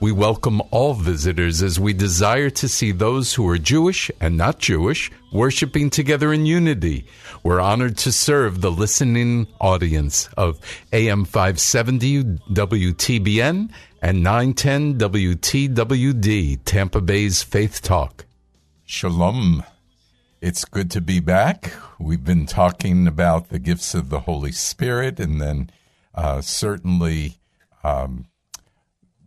We welcome all visitors as we desire to see those who are Jewish and not Jewish worshiping together in unity. We're honored to serve the listening audience of AM 570 WTBN and 910 WTWD, Tampa Bay's Faith Talk. Shalom. It's good to be back. We've been talking about the gifts of the Holy Spirit, and then uh, certainly um,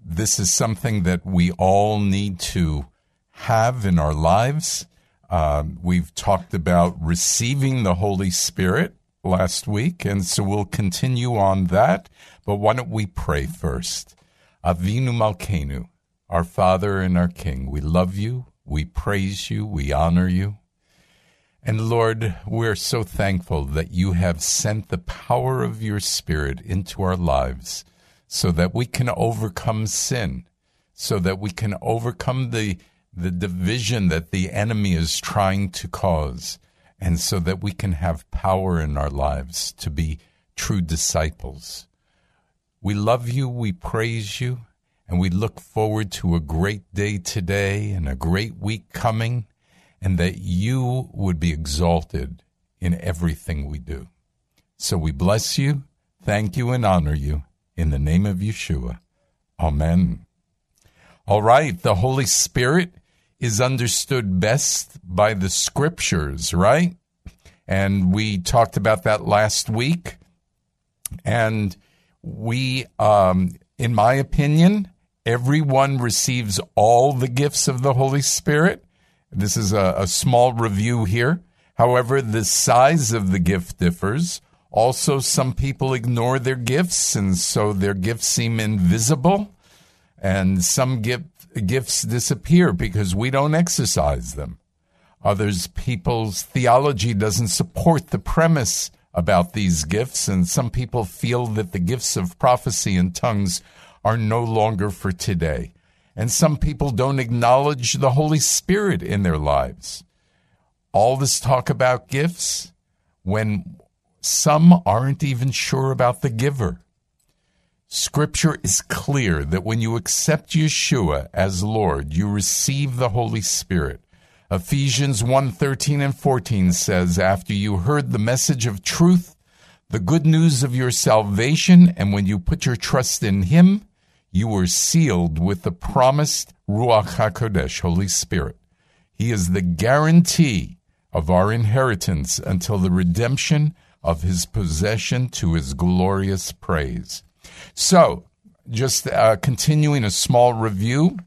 this is something that we all need to have in our lives. Um, we've talked about receiving the Holy Spirit last week, and so we'll continue on that. But why don't we pray first? Avinu Malkeinu, our Father and our King, we love you, we praise you, we honor you. And Lord, we're so thankful that you have sent the power of your Spirit into our lives so that we can overcome sin, so that we can overcome the, the division that the enemy is trying to cause, and so that we can have power in our lives to be true disciples. We love you, we praise you, and we look forward to a great day today and a great week coming and that you would be exalted in everything we do. So we bless you, thank you, and honor you in the name of Yeshua. Amen. All right, the Holy Spirit is understood best by the scriptures, right? And we talked about that last week. And we, um, in my opinion, everyone receives all the gifts of the Holy Spirit this is a, a small review here. However, the size of the gift differs. Also, some people ignore their gifts, and so their gifts seem invisible. And some gift, gifts disappear because we don't exercise them. Others, people's theology doesn't support the premise about these gifts, and some people feel that the gifts of prophecy and tongues are no longer for today. And some people don't acknowledge the Holy Spirit in their lives. All this talk about gifts when some aren't even sure about the giver. Scripture is clear that when you accept Yeshua as Lord, you receive the Holy Spirit. Ephesians 1 13 and 14 says, After you heard the message of truth, the good news of your salvation, and when you put your trust in Him, you were sealed with the promised Ruach HaKodesh, Holy Spirit. He is the guarantee of our inheritance until the redemption of his possession to his glorious praise. So, just uh, continuing a small review,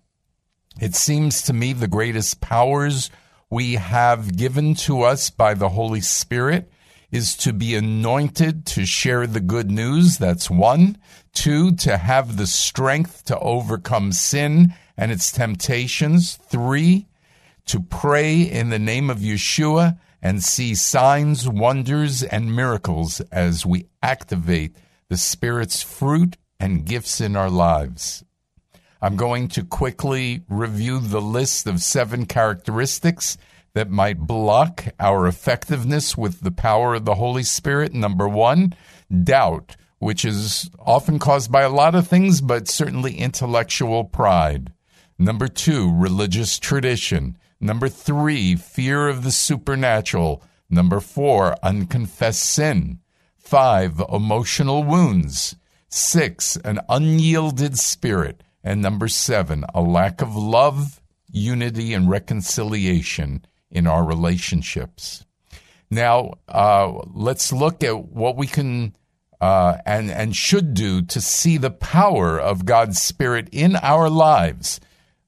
it seems to me the greatest powers we have given to us by the Holy Spirit is to be anointed to share the good news. That's one. Two, to have the strength to overcome sin and its temptations. Three, to pray in the name of Yeshua and see signs, wonders, and miracles as we activate the Spirit's fruit and gifts in our lives. I'm going to quickly review the list of seven characteristics that might block our effectiveness with the power of the Holy Spirit. Number one, doubt, which is often caused by a lot of things, but certainly intellectual pride. Number two, religious tradition. Number three, fear of the supernatural. Number four, unconfessed sin. Five, emotional wounds. Six, an unyielded spirit. And number seven, a lack of love, unity, and reconciliation in our relationships. Now, uh, let's look at what we can uh, and, and should do to see the power of God's Spirit in our lives.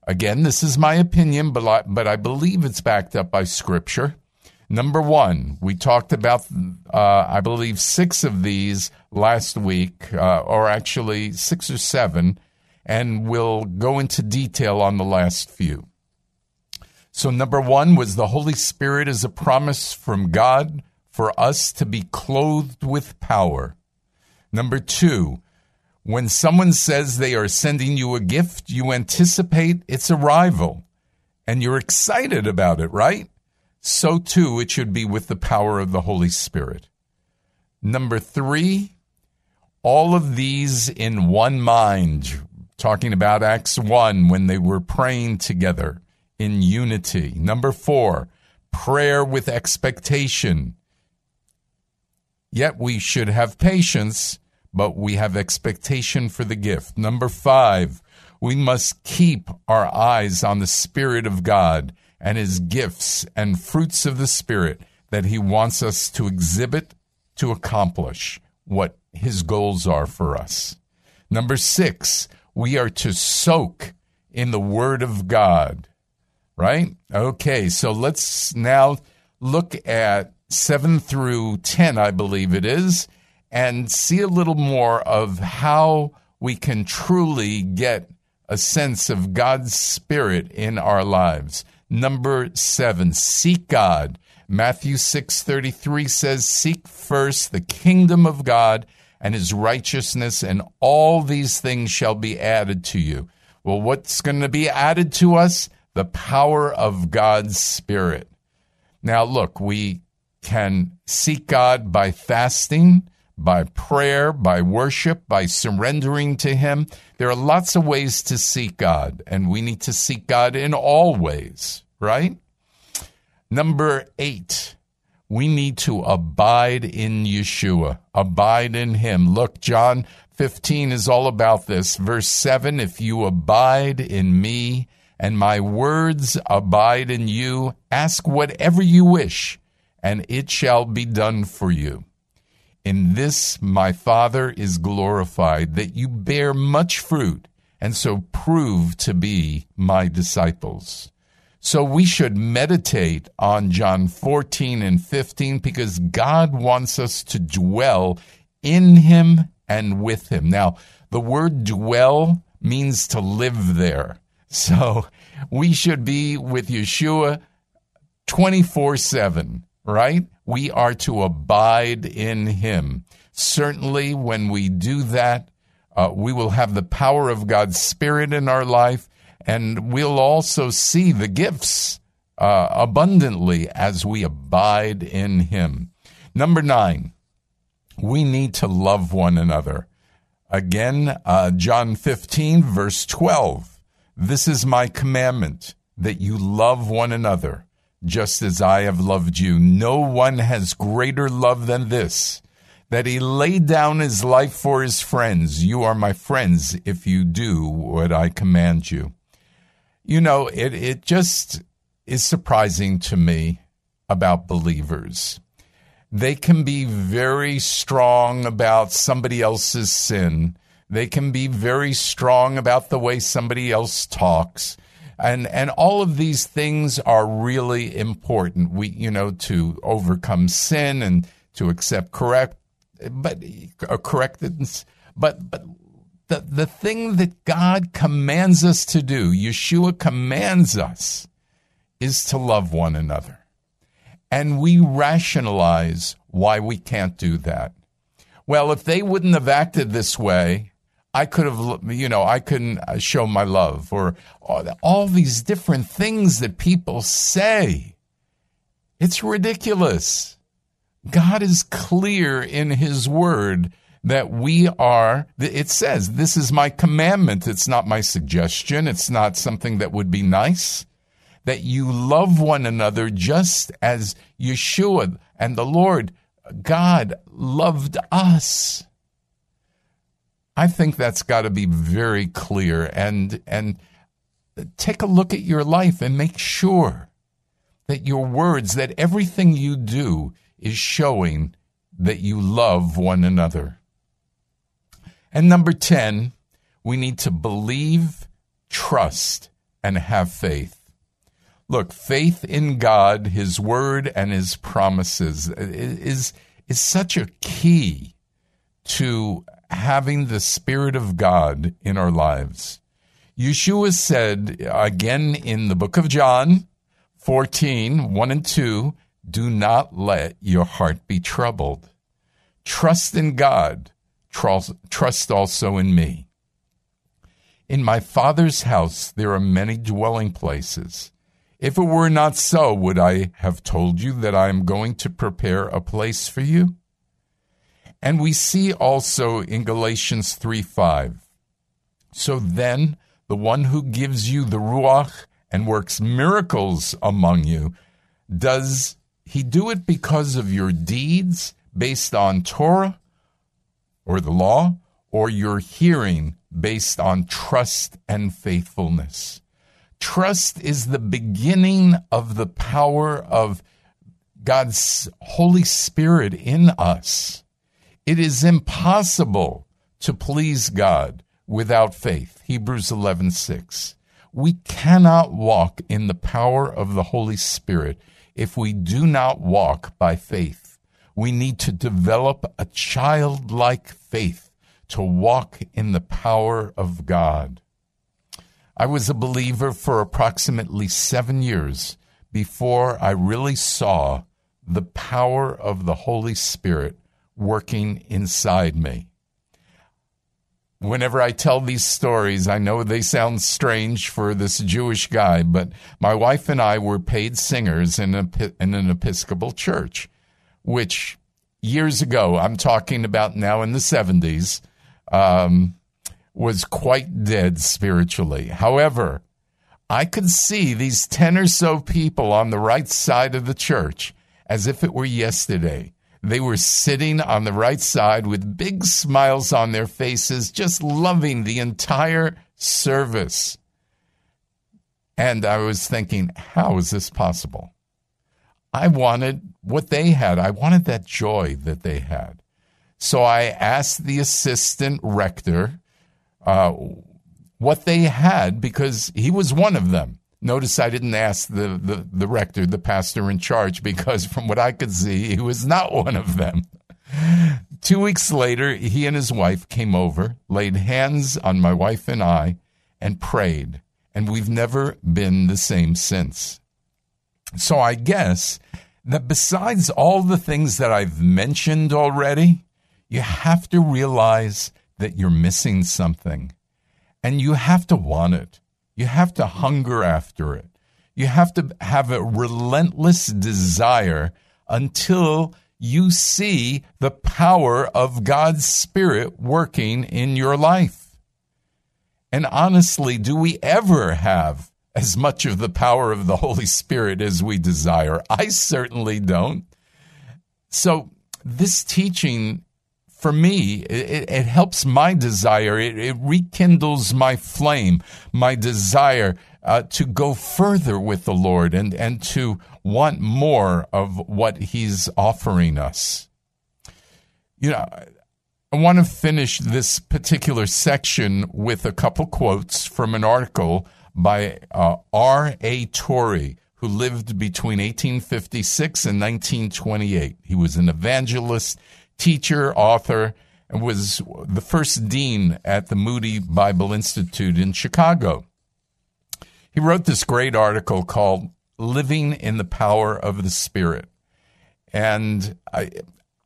Again, this is my opinion, but I, but I believe it's backed up by Scripture. Number one, we talked about, uh, I believe, six of these last week, uh, or actually six or seven, and we'll go into detail on the last few. So, number one was the Holy Spirit is a promise from God for us to be clothed with power. Number two, when someone says they are sending you a gift, you anticipate its arrival and you're excited about it, right? so too it should be with the power of the Holy Spirit. Number three, all of these in one mind, talking about Acts 1 when they were praying together in unity. Number four, prayer with expectation. Yet we should have patience, but we have expectation for the gift. Number five, we must keep our eyes on the Spirit of God and his gifts and fruits of the Spirit that he wants us to exhibit to accomplish what his goals are for us. Number six, we are to soak in the Word of God, right? Okay, so let's now look at 7 through 10, I believe it is, and see a little more of how we can truly get a sense of God's Spirit in our lives. Number seven, seek God. Matthew 6:33 says, Seek first the kingdom of God and his righteousness, and all these things shall be added to you. Well, what's going to be added to us? The power of God's Spirit. Now, look, we can seek God by fasting, by prayer, by worship, by surrendering to Him. There are lots of ways to seek God, and we need to seek God in all ways, right? Number eight, we need to abide in Yeshua, abide in Him. Look, John 15 is all about this. Verse 7 If you abide in me and my words abide in you, ask whatever you wish, and it shall be done for you. In this my Father is glorified, that you bear much fruit, and so prove to be my disciples. So we should meditate on John 14 and 15 because God wants us to dwell in Him and with Him. Now, the word dwell means to live there. So we should be with Yeshua 24 7, right? We are to abide in him. Certainly, when we do that, uh, we will have the power of God's Spirit in our life, and we'll also see the gifts uh, abundantly as we abide in him. Number nine, we need to love one another. Again, uh, John 15, verse 12. This is my commandment that you love one another just as I have loved you. No one has greater love than this, that he laid down his life for his friends. You are my friends if you do what I command you. You know, it, it just is surprising to me about believers. They can be very strong about somebody else's sin. They can be very strong about the way somebody else talks and and all of these things are really important. We you know to overcome sin and to accept correct but uh, but but the the thing that God commands us to do Yeshua commands us is to love one another. And we rationalize why we can't do that. Well if they wouldn't have acted this way I could have, you know, I couldn't uh, show my love, or all these different things that people say. It's ridiculous. God is clear in His Word that we are, it says, this is my commandment. It's not my suggestion. It's not something that would be nice. That you love one another just as Yeshua and the Lord God loved us. I think that's got to be very clear and and take a look at your life and make sure that your words that everything you do is showing that you love one another. And number 10, we need to believe, trust, and have faith. Look, faith in God, His Word, and His promises is, is such a key to having the Spirit of God in our lives. Yeshua said again in the book of John 14, 1 and 2, do not let your heart be troubled. Trust in God trust also in me. In my Father's house there are many dwelling places. If it were not so, would I have told you that I am going to prepare a place for you? And we see also in Galatians 3 5. So then, the one who gives you the Ruach and works miracles among you, does he do it because of your deeds based on Torah or the law, or your hearing based on trust and faithfulness. Trust is the beginning of the power of God's Holy Spirit in us. It is impossible to please God without faith. Hebrews 11:6. We cannot walk in the power of the Holy Spirit if we do not walk by faith. We need to develop a childlike faith to walk in the power of God. I was a believer for approximately seven years before I really saw the power of the Holy Spirit working inside me. Whenever I tell these stories, I know they sound strange for this Jewish guy, but my wife and I were paid singers in, a, in an Episcopal church which years ago, I'm talking about now in the 70s, um, was quite dead spiritually. However, I could see these 10 or so people on the right side of the church as if it were yesterday. They were sitting on the right side with big smiles on their faces, just loving the entire service. And I was thinking, how is this possible? I wanted what they had. I wanted that joy that they had. So I asked the assistant rector uh, what they had because he was one of them. Notice I didn't ask the, the, the rector, the pastor in charge, because from what I could see, he was not one of them. Two weeks later, he and his wife came over, laid hands on my wife and I, and prayed. And we've never been the same since. So I guess that besides all the things that I've mentioned already, you have to realize that you're missing something and you have to want it. You have to hunger after it. You have to have a relentless desire until you see the power of God's Spirit working in your life. And honestly, do we ever have as much of the power of the Holy Spirit as we desire. I certainly don't. So, this teaching for me, it, it helps my desire. It, it, rekindles my flame, my desire uh, to go further with the Lord and, and to want more of what He's offering us. You know, I want to finish this particular section with a couple quotes from an article by uh, R.A. Torrey, who lived between 1856 and 1928. He was an evangelist, teacher, author, and was the first dean at the Moody Bible Institute in Chicago. He wrote this great article called Living in the Power of the Spirit. And I,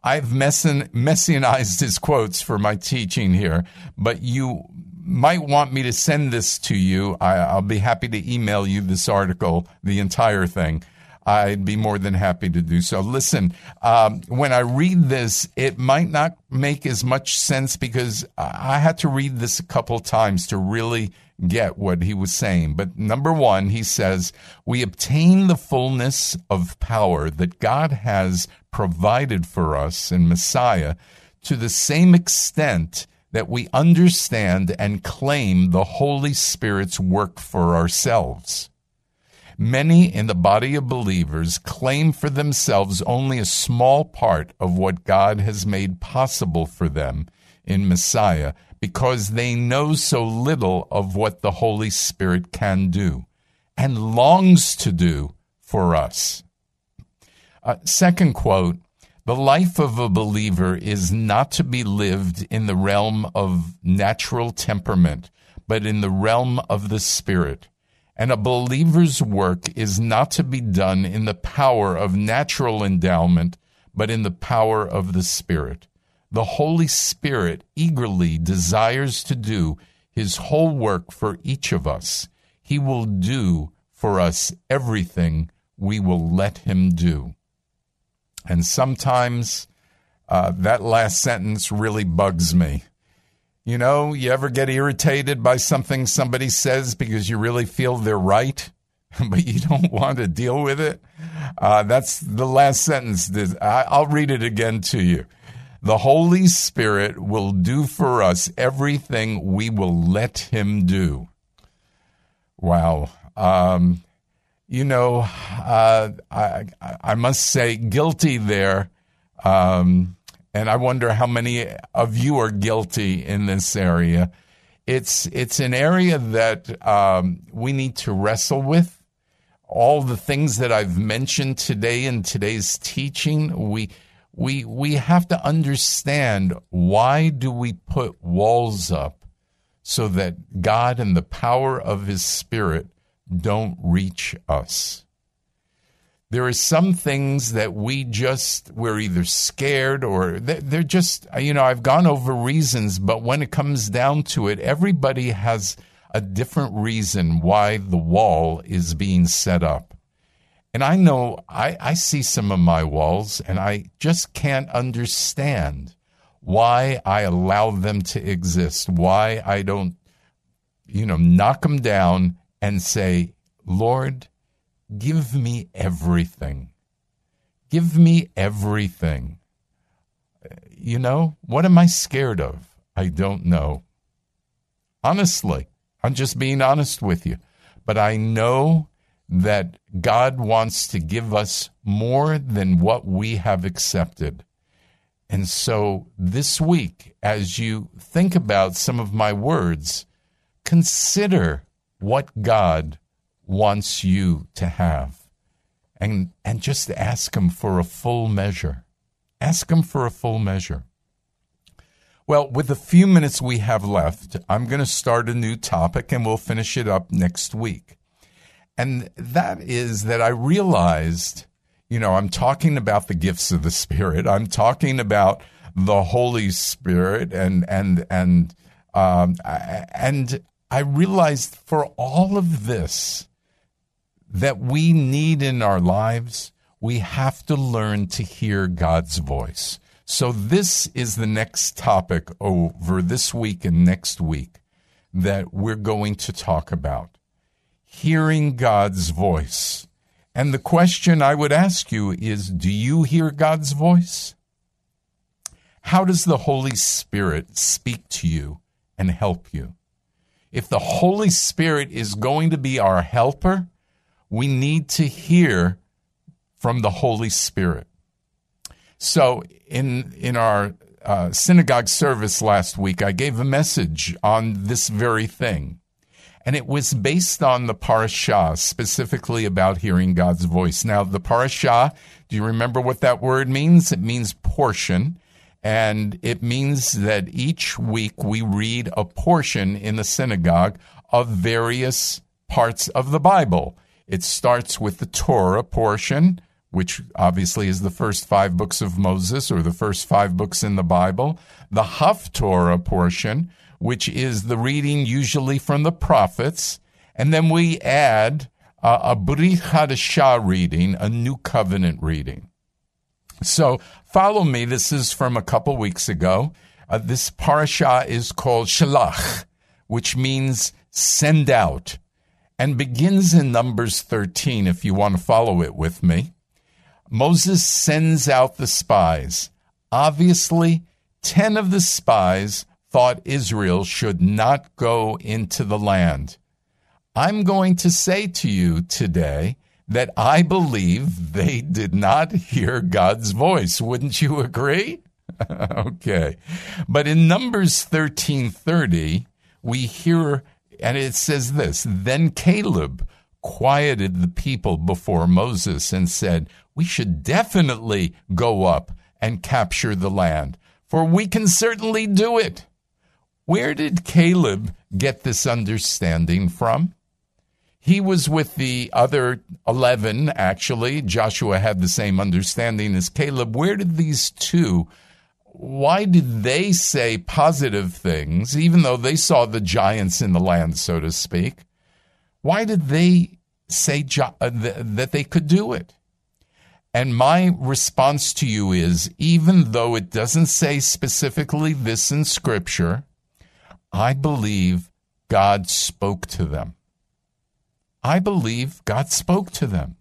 I've messianized his quotes for my teaching here, but you might want me to send this to you, I, will be happy to email you this article, the entire thing. I'd be more than happy to do so. Listen, um, when I read this, it might not make as much sense because I had to read this a couple times to really get what he was saying. But number one, he says, we obtain the fullness of power that God has provided for us in Messiah to the same extent that we understand and claim the Holy Spirit's work for ourselves. Many in the body of believers claim for themselves only a small part of what God has made possible for them in Messiah because they know so little of what the Holy Spirit can do and longs to do for us. Uh, second quote The life of a believer is not to be lived in the realm of natural temperament, but in the realm of the Spirit. And a believer's work is not to be done in the power of natural endowment, but in the power of the Spirit. The Holy Spirit eagerly desires to do his whole work for each of us. He will do for us everything we will let him do. And sometimes uh, that last sentence really bugs me. You know, you ever get irritated by something somebody says because you really feel they're right, but you don't want to deal with it? Uh, that's the last sentence. I'll read it again to you. The Holy Spirit will do for us everything we will let Him do. Wow. Um, you know, uh, I, I must say, guilty there. Um, and I wonder how many of you are guilty in this area. It's it's an area that um, we need to wrestle with. All the things that I've mentioned today in today's teaching, we we we have to understand why do we put walls up so that God and the power of His Spirit don't reach us there are some things that we just we're either scared or they're just you know i've gone over reasons but when it comes down to it everybody has a different reason why the wall is being set up. And i know i, I see some of my walls and i just can't understand why i allow them to exist why i don't you know knock them down and say lord Give me everything. Give me everything. Uh, you know, what am I scared of? I don't know. Honestly, I'm just being honest with you. But I know that God wants to give us more than what we have accepted. And so this week, as you think about some of my words, consider what God wants you to have. And, and just ask Him for a full measure. Ask Him for a full measure. Well, with the few minutes we have left, I'm going to start a new topic and we'll finish it up next week. And that is that I realized, you know, I'm talking about the gifts of the Spirit. I'm talking about the Holy Spirit and, and, and, um, and I realized for all of this, that we need in our lives, we have to learn to hear God's voice. So, this is the next topic over this week and next week that we're going to talk about hearing God's voice. And the question I would ask you is Do you hear God's voice? How does the Holy Spirit speak to you and help you? If the Holy Spirit is going to be our helper, we need to hear from the Holy Spirit. So, in, in our uh, synagogue service last week, I gave a message on this very thing. And it was based on the parashah, specifically about hearing God's voice. Now, the parashah, do you remember what that word means? It means portion. And it means that each week we read a portion in the synagogue of various parts of the Bible. It starts with the Torah portion, which obviously is the first five books of Moses or the first five books in the Bible, the Haftorah portion, which is the reading usually from the prophets, and then we add uh, a Brit Hadashah reading, a New Covenant reading. So follow me. This is from a couple weeks ago. Uh, this parasha is called Shalach, which means send out, and begins in Numbers 13, if you want to follow it with me. Moses sends out the spies. Obviously, 10 of the spies thought Israel should not go into the land. I'm going to say to you today that I believe they did not hear God's voice. Wouldn't you agree? okay. But in Numbers 13:30, we hear and it says this, then Caleb quieted the people before Moses and said, "We should definitely go up and capture the land, for we can certainly do it." Where did Caleb get this understanding from? He was with the other 11, actually. Joshua had the same understanding as Caleb. Where did these two, why did they say positive things, even though they saw the giants in the land, so to speak? Why did they say jo- uh, th- that they could do it? And my response to you is even though it doesn't say specifically this in Scripture, I believe God spoke to them. I believe God spoke to them.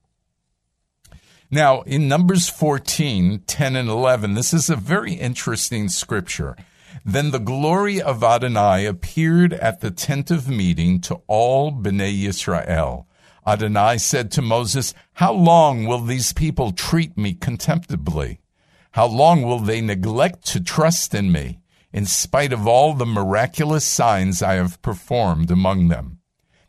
Now, in Numbers 14, 10 and 11, this is a very interesting scripture. Then the glory of Adonai appeared at the tent of meeting to all Bnei Israel. Adonai said to Moses, How long will these people treat me contemptibly? How long will they neglect to trust in me, in spite of all the miraculous signs I have performed among them?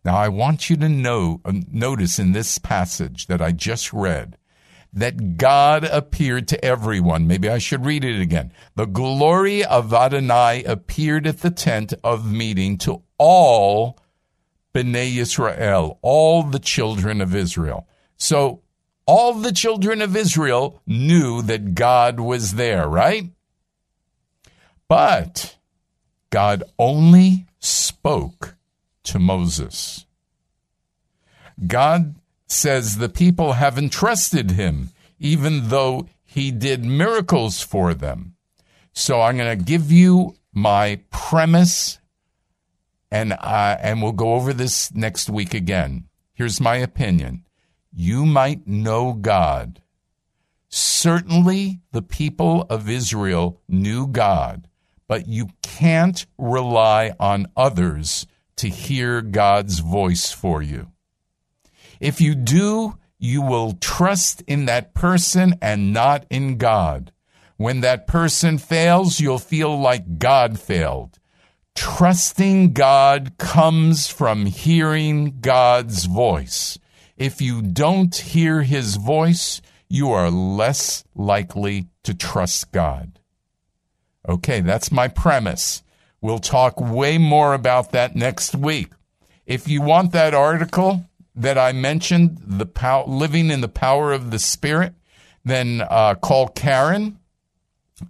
Now, I want you to know, uh, notice in this passage that I just read that God appeared to everyone. Maybe I should read it again. The glory of Adonai appeared at the tent of meeting to all Bnei Israel, all the children of Israel. So all the children of Israel knew that God was there, right? But God only spoke to Moses. God says the people haven't trusted him, even though he did miracles for them. So I'm going to give you my premise, and uh, and we'll go over this next week again. Here's my opinion: you might know God. Certainly, the people of Israel knew God, but you can't rely on others to hear God's voice for you. If you do, you will trust in that person and not in God. When that person fails, you'll feel like God failed. Trusting God comes from hearing God's voice. If you don't hear his voice, you are less likely to trust God. Okay, that's my premise. We'll talk way more about that next week. If you want that article that I mentioned, the pow- living in the power of the Spirit, then uh, call Karen,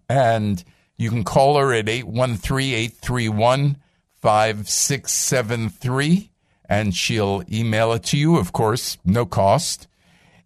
and you can call her at 813-831-5673, and she'll email it to you, of course, no cost.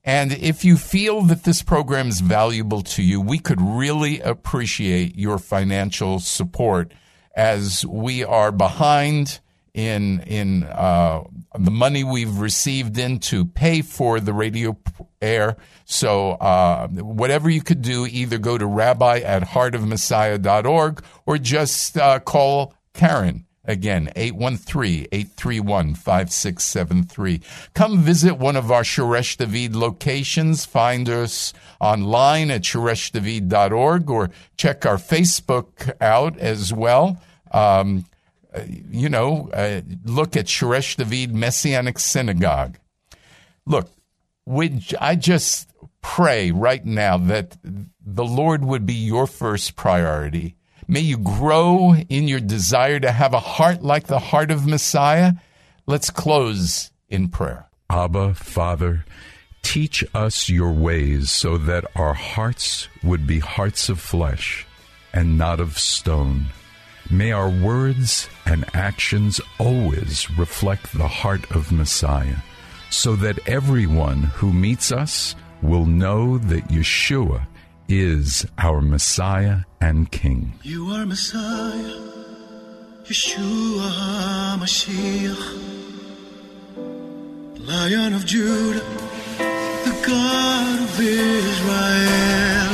And if you feel that this program is valuable to you, we could really appreciate your financial support as we are behind in in uh, the money we've received in to pay for the radio air. So uh, whatever you could do, either go to rabbi at heartofmessiah.org or just uh, call Karen. Again, 813-831-5673. Come visit one of our Shoresh David locations. Find us online at shoreshdavid.org or check our Facebook out as well. Um, you know, uh, look at Shoresh David Messianic Synagogue. Look, would I just pray right now that the Lord would be your first priority. May you grow in your desire to have a heart like the heart of Messiah. Let's close in prayer. Abba, Father, teach us your ways so that our hearts would be hearts of flesh and not of stone. May our words and actions always reflect the heart of Messiah, so that everyone who meets us will know that Yeshua is our Messiah and King. You are Messiah, Yeshua HaMashiach, Lion of Judah, the God of Israel.